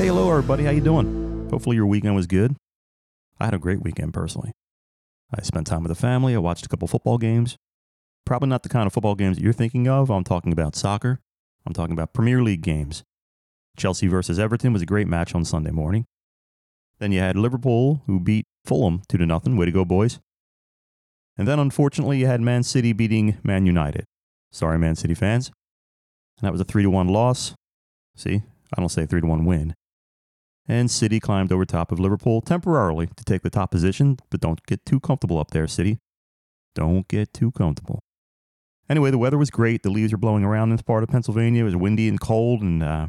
Hey, hello everybody. How you doing? Hopefully your weekend was good. I had a great weekend personally. I spent time with the family. I watched a couple football games. Probably not the kind of football games that you're thinking of. I'm talking about soccer. I'm talking about Premier League games. Chelsea versus Everton was a great match on Sunday morning. Then you had Liverpool, who beat Fulham 2 to nothing. Way to go, boys. And then unfortunately, you had Man City beating Man United. Sorry, Man City fans. And that was a 3 to 1 loss. See, I don't say 3 to 1 win. And City climbed over top of Liverpool temporarily to take the top position, but don't get too comfortable up there, City. Don't get too comfortable. Anyway, the weather was great. The leaves are blowing around in this part of Pennsylvania. It was windy and cold, and uh,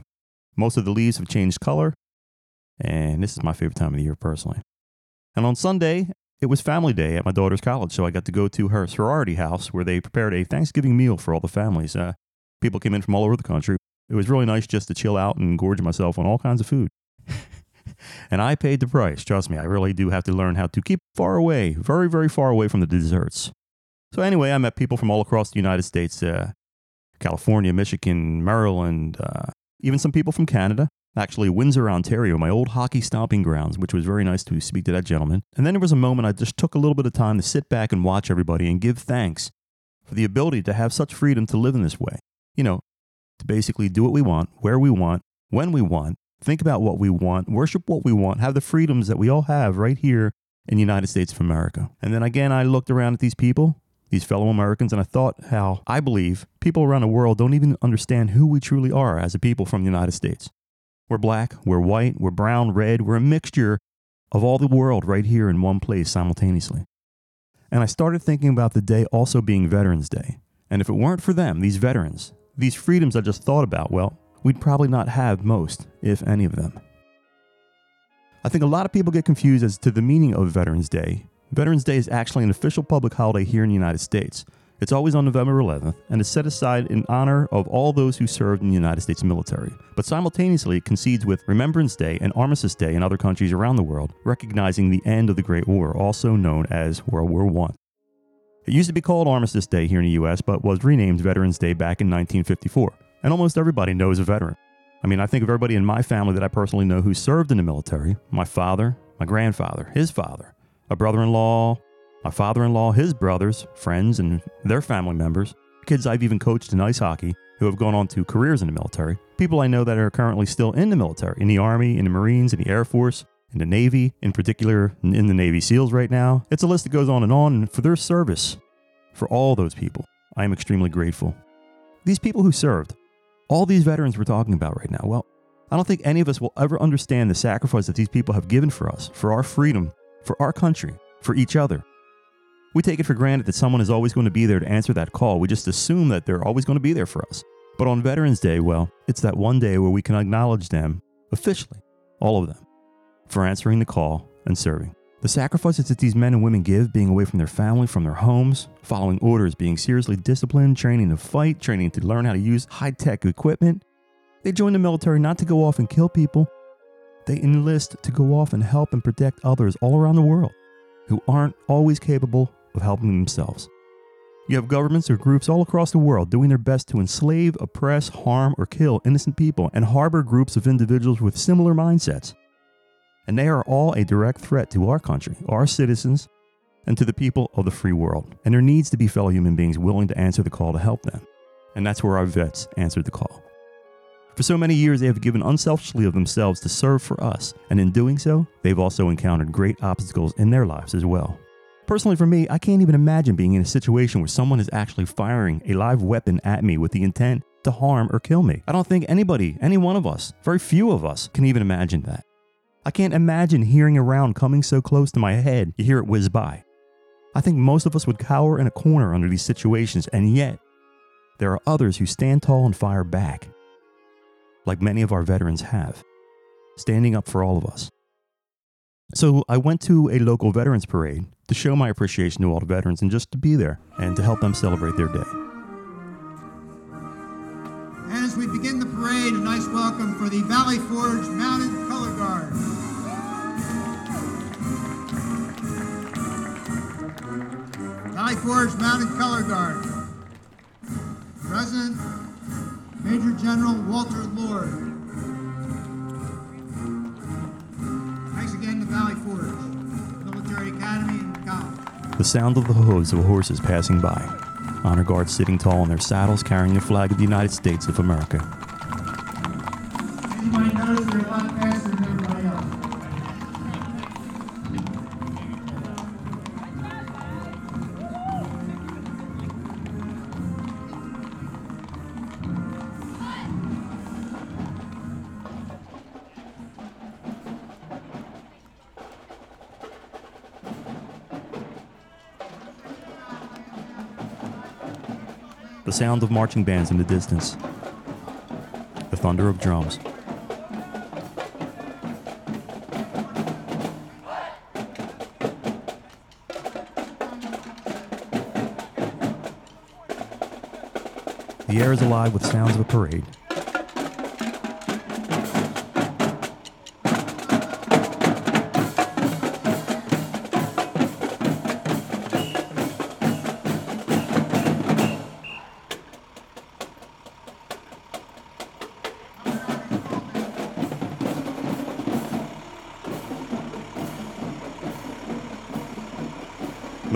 most of the leaves have changed color. And this is my favorite time of the year, personally. And on Sunday, it was family day at my daughter's college, so I got to go to her sorority house where they prepared a Thanksgiving meal for all the families. Uh, people came in from all over the country. It was really nice just to chill out and gorge myself on all kinds of food. And I paid the price. Trust me, I really do have to learn how to keep far away, very, very far away from the desserts. So, anyway, I met people from all across the United States uh, California, Michigan, Maryland, uh, even some people from Canada. Actually, Windsor, Ontario, my old hockey stomping grounds, which was very nice to speak to that gentleman. And then there was a moment I just took a little bit of time to sit back and watch everybody and give thanks for the ability to have such freedom to live in this way. You know, to basically do what we want, where we want, when we want, think about what we want, worship what we want, have the freedoms that we all have right here in the United States of America. And then again, I looked around at these people, these fellow Americans, and I thought how I believe people around the world don't even understand who we truly are as a people from the United States. We're black, we're white, we're brown, red, we're a mixture of all the world right here in one place simultaneously. And I started thinking about the day also being Veterans Day. And if it weren't for them, these veterans, these freedoms I just thought about, well, we'd probably not have most, if any of them. I think a lot of people get confused as to the meaning of Veterans Day. Veterans Day is actually an official public holiday here in the United States. It's always on November 11th and is set aside in honor of all those who served in the United States military, but simultaneously it coincides with Remembrance Day and Armistice Day in other countries around the world, recognizing the end of the Great War, also known as World War I. It used to be called Armistice Day here in the US, but was renamed Veterans Day back in 1954 and almost everybody knows a veteran. I mean, I think of everybody in my family that I personally know who served in the military my father, my grandfather, his father, a brother in law, my father in law, his brothers, friends, and their family members, kids I've even coached in ice hockey who have gone on to careers in the military, people I know that are currently still in the military, in the Army, in the Marines, in the Air Force, in the Navy, in particular in the Navy SEALs right now. It's a list that goes on and on, for their service, for all those people, I am extremely grateful. These people who served, all these veterans we're talking about right now, well, I don't think any of us will ever understand the sacrifice that these people have given for us, for our freedom, for our country, for each other. We take it for granted that someone is always going to be there to answer that call. We just assume that they're always going to be there for us. But on Veterans Day, well, it's that one day where we can acknowledge them officially, all of them, for answering the call and serving. The sacrifices that these men and women give, being away from their family, from their homes, following orders, being seriously disciplined, training to fight, training to learn how to use high tech equipment. They join the military not to go off and kill people, they enlist to go off and help and protect others all around the world who aren't always capable of helping themselves. You have governments or groups all across the world doing their best to enslave, oppress, harm, or kill innocent people and harbor groups of individuals with similar mindsets and they are all a direct threat to our country, our citizens, and to the people of the free world. And there needs to be fellow human beings willing to answer the call to help them. And that's where our vets answered the call. For so many years, they have given unselfishly of themselves to serve for us, and in doing so, they've also encountered great obstacles in their lives as well. Personally, for me, I can't even imagine being in a situation where someone is actually firing a live weapon at me with the intent to harm or kill me. I don't think anybody, any one of us, very few of us, can even imagine that. I can't imagine hearing a round coming so close to my head, you hear it whiz by. I think most of us would cower in a corner under these situations, and yet, there are others who stand tall and fire back, like many of our veterans have, standing up for all of us. So I went to a local veterans parade to show my appreciation to all the veterans and just to be there and to help them celebrate their day. And as we begin the parade, a nice welcome for the Valley Forge Mounted Guard. Valley Forge Mounted Color Guard. President Major General Walter Lord. Thanks again to Valley Forge, Military Academy and College. The sound of the hooves of horses passing by. Honor guards sitting tall on their saddles carrying the flag of the United States of America. The sound of marching bands in the distance. The thunder of drums. The air is alive with sounds of a parade.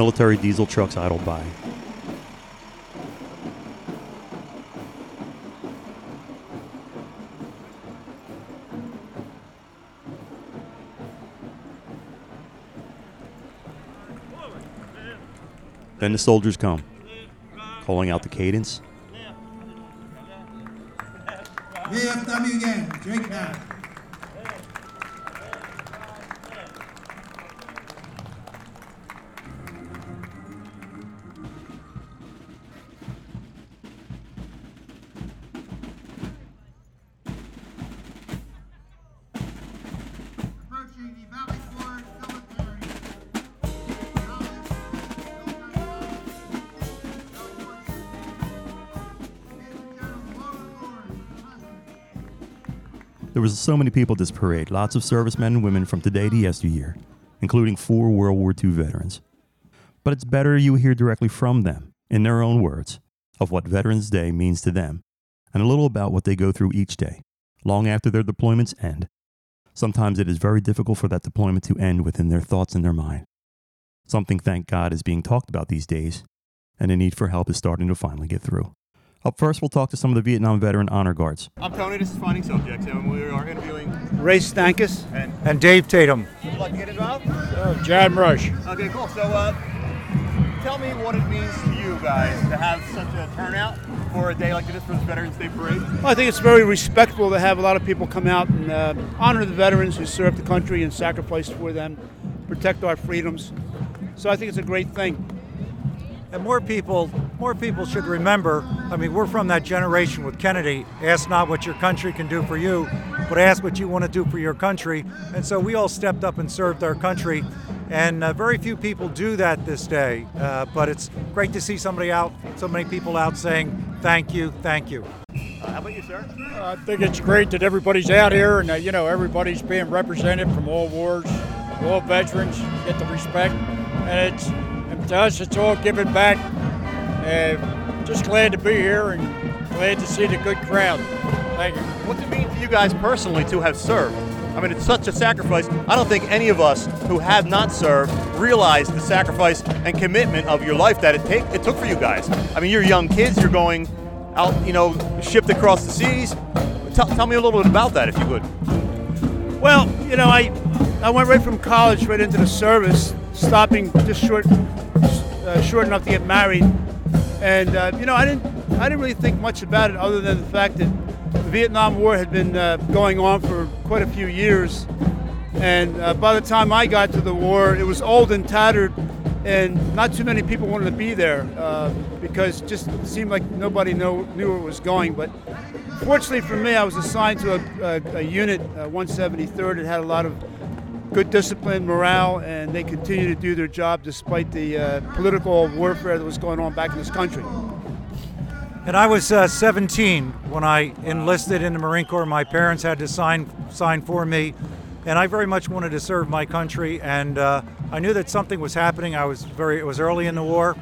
Military diesel trucks idled by. Then the soldiers come, calling out the cadence. VFW again, Jake Hack. Was so many people at this parade, lots of servicemen and women from today to yesteryear, including four World War II veterans. But it's better you hear directly from them, in their own words, of what Veterans Day means to them, and a little about what they go through each day, long after their deployments end. Sometimes it is very difficult for that deployment to end within their thoughts and their mind. Something, thank God, is being talked about these days, and the need for help is starting to finally get through. Up first, we'll talk to some of the Vietnam veteran honor guards. I'm Tony. This is Finding Subjects, and we are interviewing. Ray Stankus. And And Dave Tatum. would you like to get involved? John Rush. Okay, cool. So, uh, tell me what it means to you guys to have such a turnout for a day like this for this Veterans Day parade. Well, I think it's very respectful to have a lot of people come out and uh, honor the veterans who served the country and sacrificed for them, protect our freedoms. So I think it's a great thing. And more people, more people should remember. I mean, we're from that generation with Kennedy. Ask not what your country can do for you, but ask what you want to do for your country. And so we all stepped up and served our country. And uh, very few people do that this day. Uh, but it's great to see somebody out, so many people out saying thank you, thank you. Uh, how about you, sir? I think it's great that everybody's out here and, uh, you know, everybody's being represented from all wars, all veterans get the respect. And it's, and to us, it's all giving back. Uh, just glad to be here and glad to see the good crowd. Thank you. What's it mean to you guys personally to have served? I mean, it's such a sacrifice. I don't think any of us who have not served realize the sacrifice and commitment of your life that it take it took for you guys. I mean, you're young kids. You're going out, you know, shipped across the seas. Tell, tell me a little bit about that, if you would. Well, you know, I I went right from college right into the service, stopping just short uh, short enough to get married, and uh, you know, I didn't I didn't really think much about it other than the fact that the Vietnam War had been uh, going on for quite a few years, and uh, by the time I got to the war, it was old and tattered, and not too many people wanted to be there uh, because it just seemed like nobody know, knew where it was going, but. Fortunately for me, I was assigned to a, a, a unit, uh, 173rd. It had a lot of good discipline, morale, and they continue to do their job despite the uh, political warfare that was going on back in this country. And I was uh, 17 when I enlisted in the Marine Corps. My parents had to sign sign for me, and I very much wanted to serve my country. And uh, I knew that something was happening. I was very it was early in the war,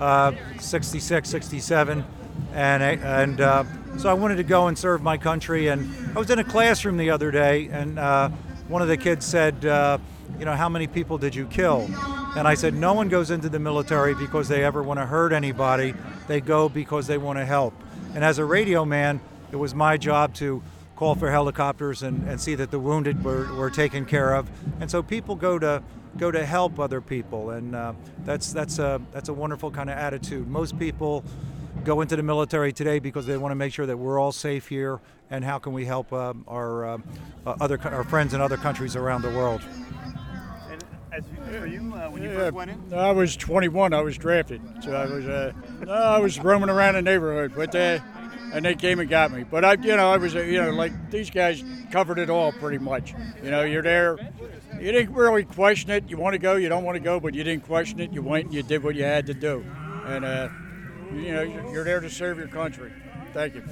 uh, 66, 67, and I- and uh, so I wanted to go and serve my country. And I was in a classroom the other day, and uh, one of the kids said. Uh, you know, how many people did you kill? And I said, no one goes into the military because they ever want to hurt anybody. They go because they want to help. And as a radio man, it was my job to call for helicopters and, and see that the wounded were, were taken care of. And so people go to go to help other people, and uh, that's that's a that's a wonderful kind of attitude. Most people go into the military today because they want to make sure that we're all safe here, and how can we help um, our uh, uh, other co- our friends in other countries around the world. And as you, are you uh, when you Yeah, first went in? I was 21. I was drafted, so I was uh, no, I was roaming around the neighborhood, but uh, and they came and got me. But I, you know, I was uh, you know like these guys covered it all pretty much. You know, you're there. You didn't really question it. You want to go, you don't want to go, but you didn't question it. You went and you did what you had to do, and uh, you know you're there to serve your country. Thank you.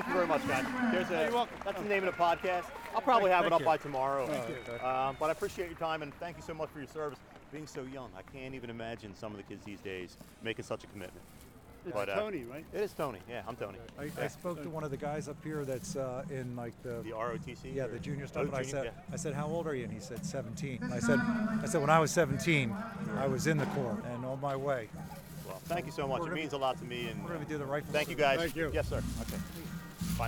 Thank you very much, guys. There's a, That's the name of the podcast. I'll probably have it up by tomorrow. Um, but I appreciate your time and thank you so much for your service. Being so young, I can't even imagine some of the kids these days making such a commitment. It's But, uh, Tony, right? It is Tony. Yeah, I'm Tony. I, Yeah. I spoke to one of the guys up here that's uh, in like the The ROTC. yeah or- the junior Oh, stuff. and I said yeah. I said how old are you? And he said 17. And I said I said when I was 17, I was in the Corps and on my way. Well, thank you so much. We're It gonna means a lot to me. And We're going to do the rifle. thank you, guys. Thank you. Yes, sir.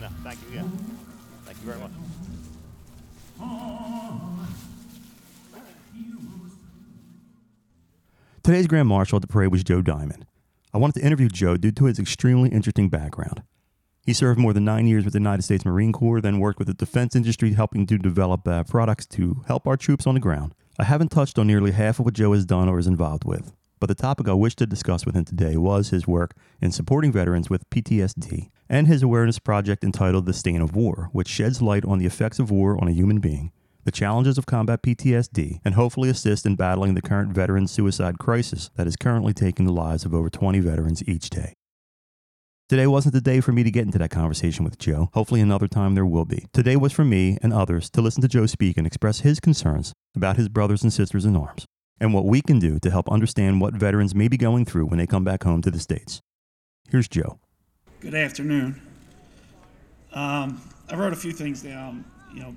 Now. Thank you again. Thank you very much. Today's Grand Marshal at the parade was Joe Diamond. I wanted to interview Joe due to his extremely interesting background. He served more than nine years with the United States Marine Corps, then worked with the defense industry, helping to develop uh, products to help our troops on the ground. I haven't touched on nearly half of what Joe has done or is involved with, but the topic I wish to discuss with him today was his work in supporting veterans with PTSD and his awareness project entitled The Stain of War, which sheds light on the effects of war on a human being, the challenges of combat PTSD, and hopefully assist in battling the current veteran suicide crisis that is currently taking the lives of over 20 veterans each day. Today wasn't the day for me to get into that conversation with Joe. Hopefully, another time there will be. Today was for me and others to listen to Joe speak and express his concerns about his brothers and sisters in arms and what we can do to help understand what veterans may be going through when they come back home to the States. Here's Joe. Good afternoon. Um, I wrote a few things down. You know,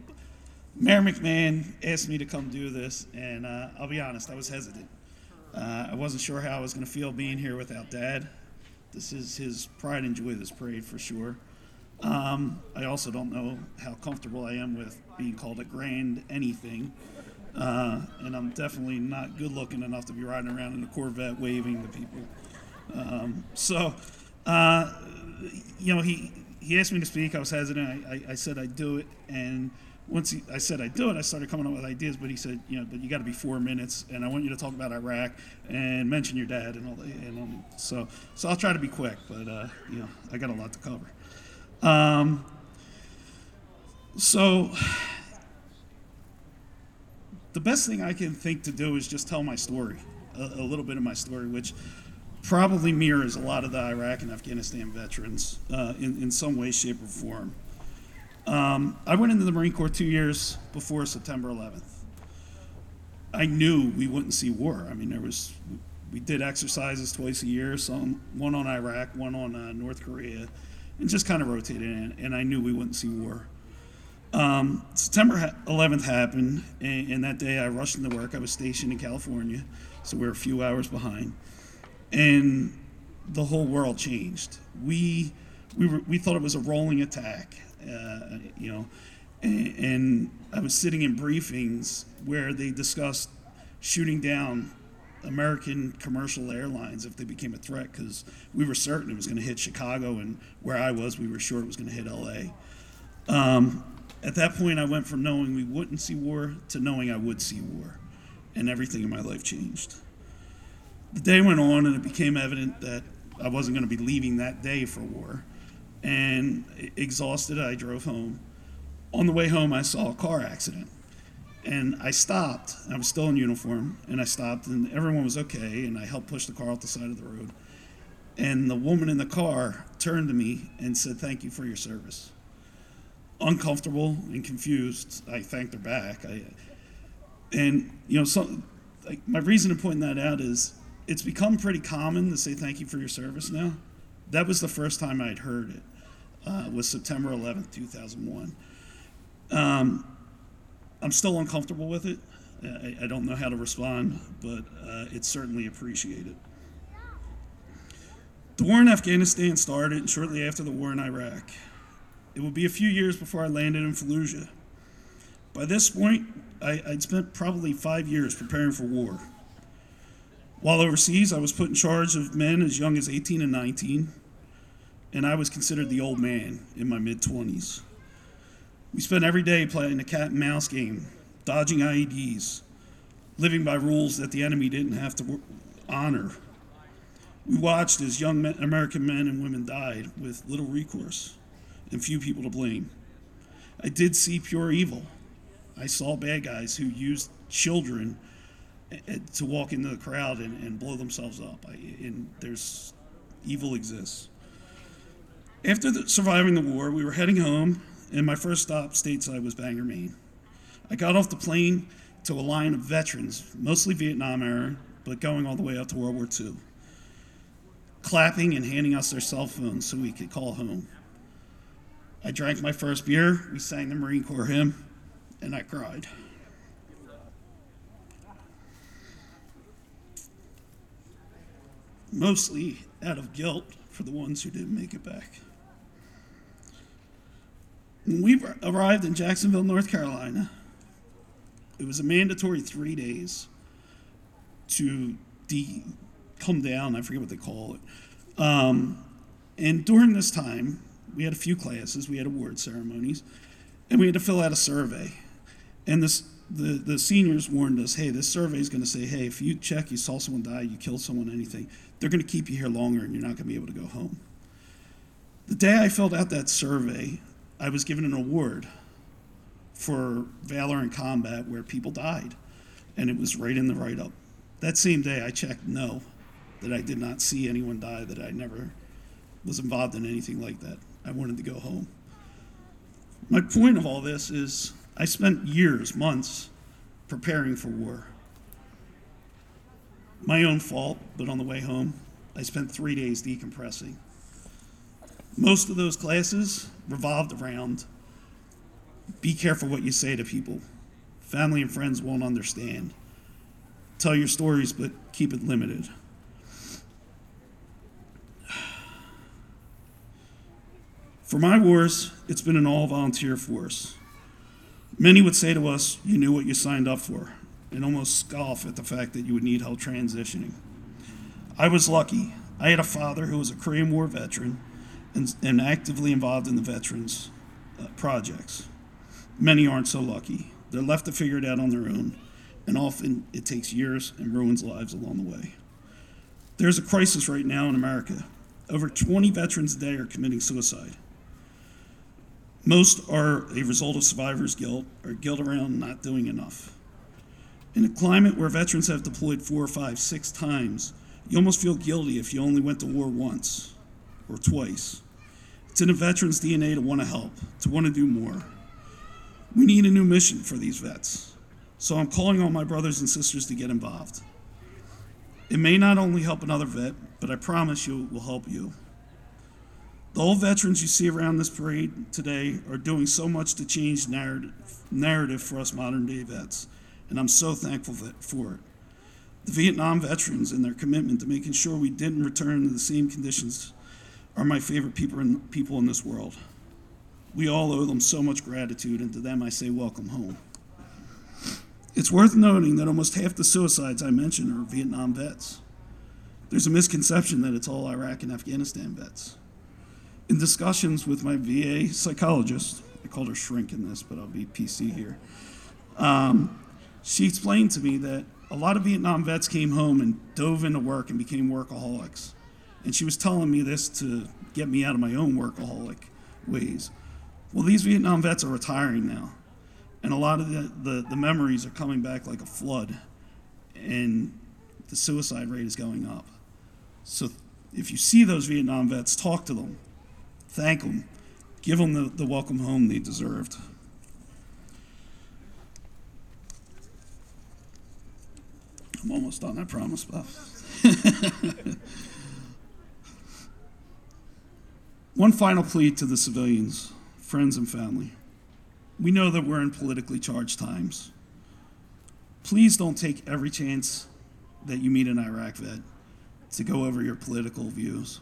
Mayor McMahon asked me to come do this, and uh, I'll be honest, I was hesitant. Uh, I wasn't sure how I was going to feel being here without Dad. This is his pride and joy of this parade for sure. Um, I also don't know how comfortable I am with being called a grand anything. Uh, and I'm definitely not good looking enough to be riding around in a Corvette waving to people. Um, so, uh, you know, he, he asked me to speak. I was hesitant. I, I, I said I'd do it. And once he, I said I'd do it, I started coming up with ideas. But he said, you know, but you got to be four minutes, and I want you to talk about Iraq and mention your dad and all that. And um, so, so I'll try to be quick. But uh, you know, I got a lot to cover. Um, so the best thing I can think to do is just tell my story, a, a little bit of my story, which probably mirrors a lot of the Iraq and Afghanistan veterans uh, in, in some way, shape, or form. Um, I went into the Marine Corps two years before September 11th. I knew we wouldn't see war. I mean, there was we did exercises twice a year, some one on Iraq, one on uh, North Korea, and just kind of rotated in. And I knew we wouldn't see war. Um, September 11th happened, and, and, that day I rushed into work. I was stationed in California, so we are a few hours behind, and the whole world changed. We we were, we thought it was a rolling attack, uh, you know, and, and I was sitting in briefings where they discussed shooting down American commercial airlines if they became a threat because we were certain it was going to hit Chicago, and where I was, we were sure it was going to hit LA. Um, at that point, I went from knowing we wouldn't see war to knowing I would see war, and everything in my life changed. The day went on, and it became evident that I wasn't going to be leaving that day for war. And exhausted, I drove home. On the way home, I saw a car accident and I stopped. I was still in uniform, and I stopped, and everyone was okay. And I helped push the car off the side of the road. And the woman in the car turned to me and said, "Thank you for your service." Uncomfortable and confused, I thanked her back. I, and you know, so like, my reason to point that out is it's become pretty common to say thank you for your service now. That was the first time I'd heard it. Uh, was September 11th, 2001. Um, I'm still uncomfortable with it. I, I don't know how to respond, but uh, it's certainly appreciated. The war in Afghanistan started shortly after the war in Iraq. It would be a few years before I landed in Fallujah. By this point, I, would spent probably five years preparing for war. While overseas, I was put in charge of men as young as 18 and 19, and I was considered the old man in my mid 20s. We spent every day playing a cat and mouse game, dodging IEDs, living by rules that the enemy didn't have to honor. We watched as young men, American men and women died with little recourse and few people to blame. I did see pure evil. I saw bad guys who used children eh, eh, to walk into the crowd and, and blow themselves up. I, and there's evil exists. After the, surviving the war, we were heading home and my first stop stateside was Bangor, Maine. I got off the plane to a line of veterans, mostly Vietnam era, but going all the way up to World War II, clapping and handing us their cell phones so we could call home. I drank my first beer, we sang the Marine Corps hymn, and I cried. Mostly out of guilt for the ones who didn't make it back. When we arrived in Jacksonville, North Carolina, it was a mandatory three days to de- come down. I forget what they call it. Um, and during this time, we had a few classes, we had award ceremonies, and we had to fill out a survey. And this, the, the seniors warned us hey, this survey is going to say, hey, if you check, you saw someone die, you killed someone, anything, they're going to keep you here longer and you're not going to be able to go home. The day I filled out that survey, I was given an award for valor in combat where people died, and it was right in the write up. That same day, I checked no, that I did not see anyone die, that I never was involved in anything like that. I wanted to go home. My point of all this is I spent years, months, preparing for war. My own fault, but on the way home, I spent three days decompressing. Most of those classes revolved around be careful what you say to people. Family and friends won't understand. Tell your stories, but keep it limited. For my wars, it's been an all volunteer force. Many would say to us, You knew what you signed up for, and almost scoff at the fact that you would need help transitioning. I was lucky. I had a father who was a Korean War veteran and, and actively involved in the veterans uh, projects. Many aren't so lucky. They're left to figure it out on their own, and often it takes years and ruins lives along the way. There's a crisis right now in America. Over 20 veterans a day are committing suicide. Most are a result of survivor's guilt or guilt around not doing enough. In a climate where veterans have deployed four or five, six times, you almost feel guilty if you only went to war once or twice. It's in a veteran's DNA to want to help, to want to do more. We need a new mission for these vets. So I'm calling on my brothers and sisters to get involved. It may not only help another vet, but I promise you it will help you. The old veterans you see around this parade today are doing so much to change narrative, narrative for us modern day vets, and I'm so thankful for it. The Vietnam veterans and their commitment to making sure we didn't return to the same conditions are my favorite people in, people in this world. We all owe them so much gratitude, and to them I say, welcome home. It's worth noting that almost half the suicides I mentioned are Vietnam vets. There's a misconception that it's all Iraq and Afghanistan vets. In discussions with my VA psychologist, I called her shrink in this, but I'll be PC here. Um, she explained to me that a lot of Vietnam vets came home and dove into work and became workaholics. And she was telling me this to get me out of my own workaholic ways. Well, these Vietnam vets are retiring now. And a lot of the, the, the memories are coming back like a flood. And the suicide rate is going up. So if you see those Vietnam vets, talk to them, thank them, give them the, the welcome home they deserved. I'm almost done, I promise, Buff. One final plea to the civilians, friends, and family. We know that we're in politically charged times. Please don't take every chance that you meet an Iraq vet to go over your political views.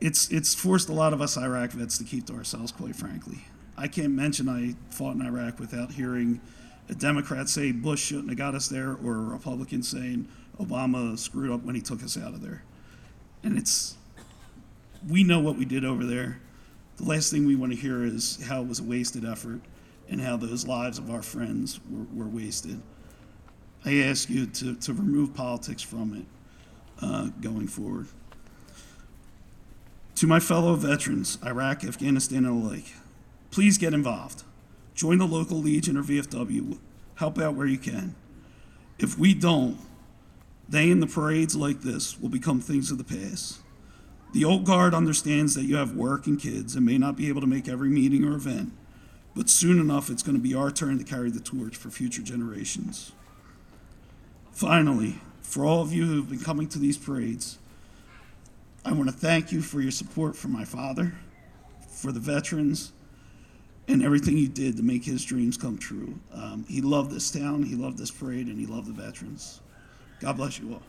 It's, it's forced a lot of us Iraq vets to keep to ourselves, quite frankly. I can't mention I fought in Iraq without hearing a Democrat say Bush shouldn't have got us there, or a Republican saying Obama screwed up when he took us out of there. And it's, we know what we did over there. The last thing we want to hear is how it was a wasted effort and how those lives of our friends were, were wasted. I ask you to, to remove politics from it uh, going forward. To my fellow veterans, Iraq, Afghanistan, and alike, please get involved. Join the local Legion or VFW. Help out where you can. If we don't, they and the parades like this will become things of the past. The old guard understands that you have work and kids and may not be able to make every meeting or event, but soon enough it's going to be our turn to carry the torch for future generations. Finally, for all of you who have been coming to these parades, I want to thank you for your support for my father, for the veterans, and everything you did to make his dreams come true. Um, he loved this town, he loved this parade, and he loved the veterans. God bless you all.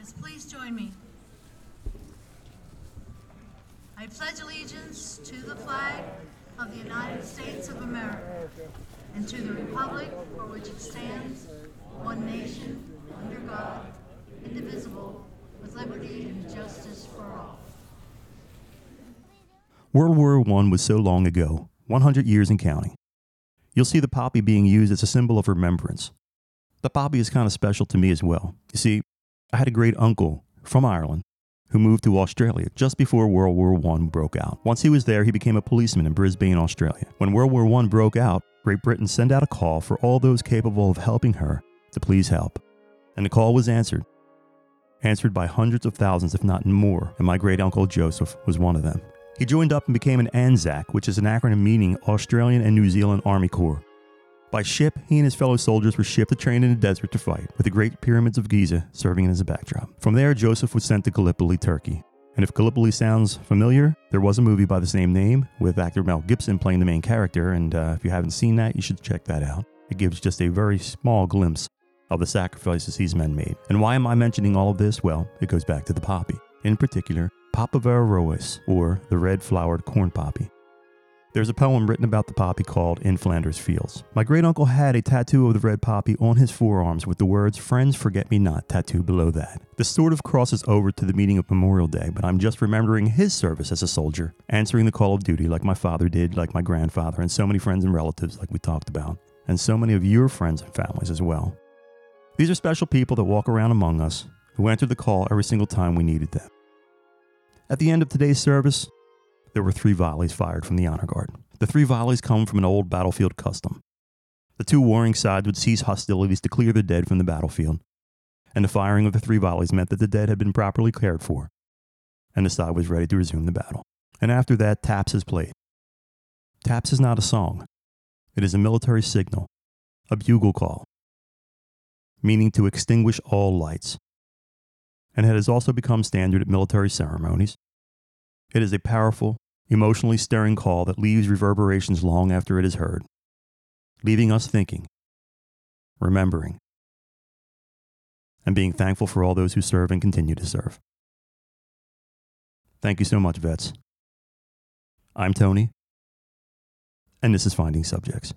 Yes, please join me. I pledge allegiance to the flag of the United States of America and to the republic for which it stands, one nation, under God, indivisible, with liberty and justice for all. World War I was so long ago, 100 years and counting. You'll see the poppy being used as a symbol of remembrance. The poppy is kind of special to me as well. You see, I had a great uncle from Ireland who moved to Australia just before World War I broke out. Once he was there, he became a policeman in Brisbane, Australia. When World War I broke out, Great Britain sent out a call for all those capable of helping her to please help. And the call was answered. Answered by hundreds of thousands, if not more, and my great uncle Joseph was one of them. He joined up and became an ANZAC, which is an acronym meaning Australian and New Zealand Army Corps. By ship, he and his fellow soldiers were shipped to train in the desert to fight, with the Great Pyramids of Giza serving as a backdrop. From there, Joseph was sent to Gallipoli, Turkey. And if Gallipoli sounds familiar, there was a movie by the same name with actor Mel Gibson playing the main character, and uh, if you haven't seen that, you should check that out. It gives just a very small glimpse of the sacrifices these men made. And why am I mentioning all of this? Well, it goes back to the poppy. In particular, Papaver rhoeas, or the red flowered corn poppy. There's a poem written about the poppy called In Flanders Fields. My great uncle had a tattoo of the red poppy on his forearms with the words Friends Forget Me Not tattooed below that. This sort of crosses over to the meaning of Memorial Day, but I'm just remembering his service as a soldier, answering the call of duty like my father did, like my grandfather, and so many friends and relatives like we talked about, and so many of your friends and families as well. These are special people that walk around among us, who answered the call every single time we needed them. At the end of today's service, there were three volleys fired from the honor guard. The three volleys come from an old battlefield custom. The two warring sides would cease hostilities to clear the dead from the battlefield, and the firing of the three volleys meant that the dead had been properly cared for, and the side was ready to resume the battle. And after that, taps is played. Taps is not a song, it is a military signal, a bugle call, meaning to extinguish all lights. And it has also become standard at military ceremonies. It is a powerful, emotionally stirring call that leaves reverberations long after it is heard, leaving us thinking, remembering, and being thankful for all those who serve and continue to serve. Thank you so much, vets. I'm Tony, and this is Finding Subjects.